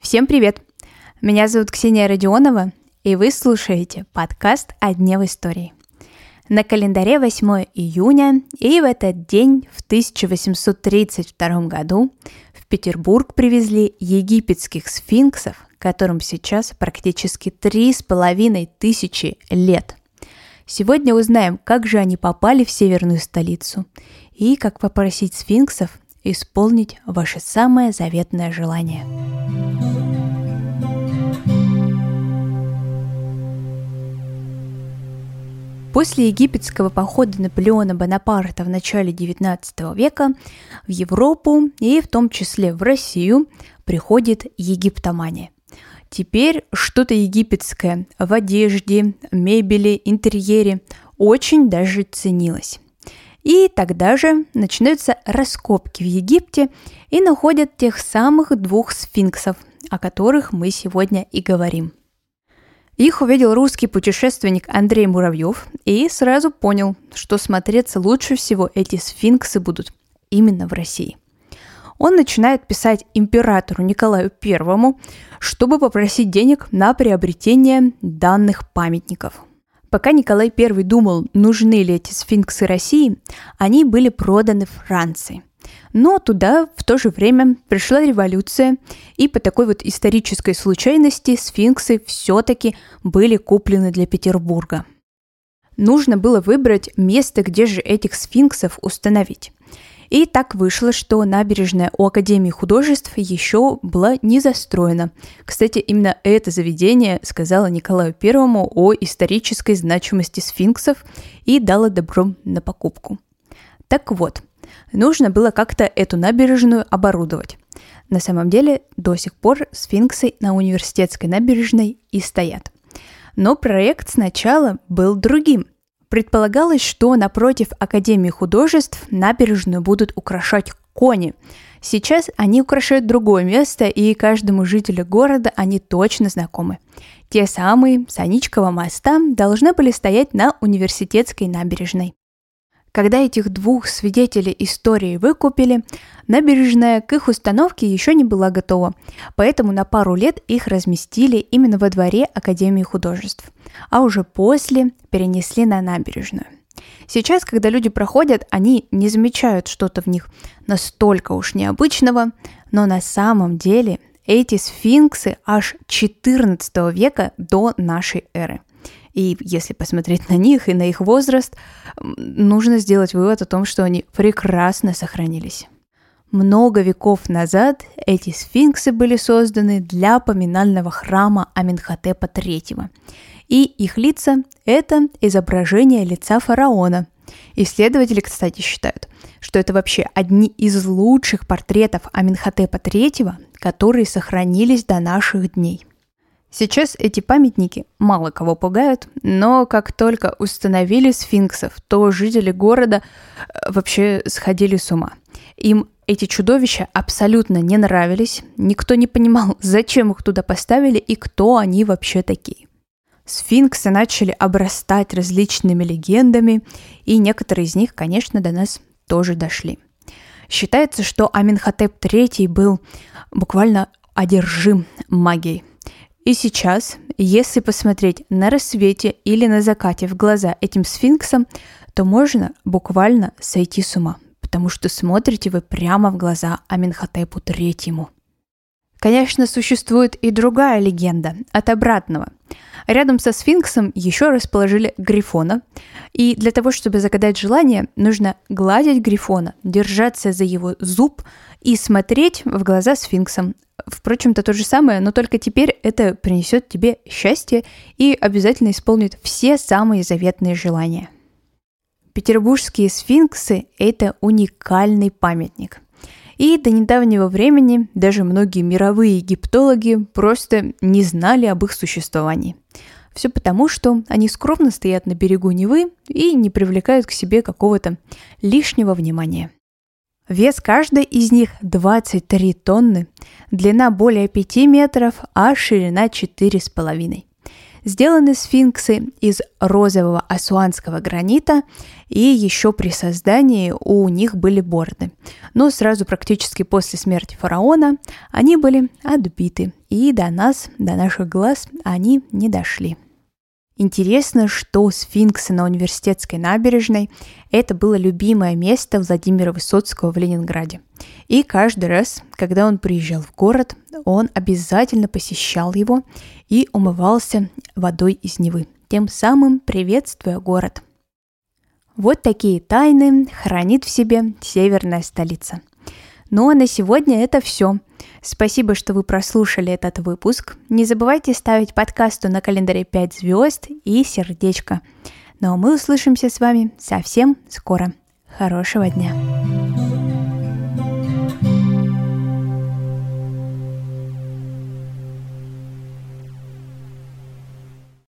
Всем привет! Меня зовут Ксения Родионова, и вы слушаете подкаст «О дне в истории». На календаре 8 июня, и в этот день, в 1832 году, в Петербург привезли египетских сфинксов, которым сейчас практически три с половиной тысячи лет. Сегодня узнаем, как же они попали в северную столицу и как попросить сфинксов исполнить ваше самое заветное желание. После египетского похода Наполеона Бонапарта в начале XIX века в Европу и в том числе в Россию приходит египтомания. Теперь что-то египетское в одежде, мебели, интерьере очень даже ценилось. И тогда же начинаются раскопки в Египте и находят тех самых двух сфинксов, о которых мы сегодня и говорим. Их увидел русский путешественник Андрей Муравьев и сразу понял, что смотреться лучше всего эти сфинксы будут именно в России. Он начинает писать императору Николаю Первому, чтобы попросить денег на приобретение данных памятников – Пока Николай I думал, нужны ли эти сфинксы России, они были проданы Франции. Но туда в то же время пришла революция, и по такой вот исторической случайности сфинксы все-таки были куплены для Петербурга. Нужно было выбрать место, где же этих сфинксов установить. И так вышло, что набережная у Академии художеств еще была не застроена. Кстати, именно это заведение сказала Николаю Первому о исторической значимости сфинксов и дало добро на покупку. Так вот, нужно было как-то эту набережную оборудовать. На самом деле, до сих пор сфинксы на университетской набережной и стоят. Но проект сначала был другим – Предполагалось, что напротив Академии художеств набережную будут украшать кони. Сейчас они украшают другое место, и каждому жителю города они точно знакомы. Те самые с моста должны были стоять на университетской набережной. Когда этих двух свидетелей истории выкупили, набережная к их установке еще не была готова, поэтому на пару лет их разместили именно во дворе Академии художеств, а уже после перенесли на набережную. Сейчас, когда люди проходят, они не замечают что-то в них настолько уж необычного, но на самом деле эти сфинксы аж 14 века до нашей эры. И если посмотреть на них и на их возраст, нужно сделать вывод о том, что они прекрасно сохранились. Много веков назад эти сфинксы были созданы для поминального храма Аминхотепа III. И их лица – это изображение лица фараона. Исследователи, кстати, считают, что это вообще одни из лучших портретов Аминхотепа III, которые сохранились до наших дней – Сейчас эти памятники мало кого пугают, но как только установили сфинксов, то жители города э, вообще сходили с ума. Им эти чудовища абсолютно не нравились, никто не понимал, зачем их туда поставили и кто они вообще такие. Сфинксы начали обрастать различными легендами, и некоторые из них, конечно, до нас тоже дошли. Считается, что Аминхотеп III был буквально одержим магией – и сейчас, если посмотреть на рассвете или на закате в глаза этим сфинксам, то можно буквально сойти с ума, потому что смотрите вы прямо в глаза Аминхотепу Третьему. Конечно, существует и другая легенда от обратного. Рядом со сфинксом еще расположили грифона, и для того, чтобы загадать желание, нужно гладить грифона, держаться за его зуб и смотреть в глаза сфинксам, Впрочем, это то же самое, но только теперь это принесет тебе счастье и обязательно исполнит все самые заветные желания. Петербургские сфинксы – это уникальный памятник. И до недавнего времени даже многие мировые египтологи просто не знали об их существовании. Все потому, что они скромно стоят на берегу Невы и не привлекают к себе какого-то лишнего внимания. Вес каждой из них 23 тонны, длина более 5 метров, а ширина 4,5. Сделаны сфинксы из розового асуанского гранита, и еще при создании у них были борды. Но сразу практически после смерти фараона они были отбиты, и до нас, до наших глаз они не дошли. Интересно, что сфинксы на университетской набережной – это было любимое место Владимира Высоцкого в Ленинграде. И каждый раз, когда он приезжал в город, он обязательно посещал его и умывался водой из Невы, тем самым приветствуя город. Вот такие тайны хранит в себе северная столица. Ну а на сегодня это все. Спасибо, что вы прослушали этот выпуск. Не забывайте ставить подкасту на календаре 5 звезд и сердечко. Ну а мы услышимся с вами совсем скоро. Хорошего дня!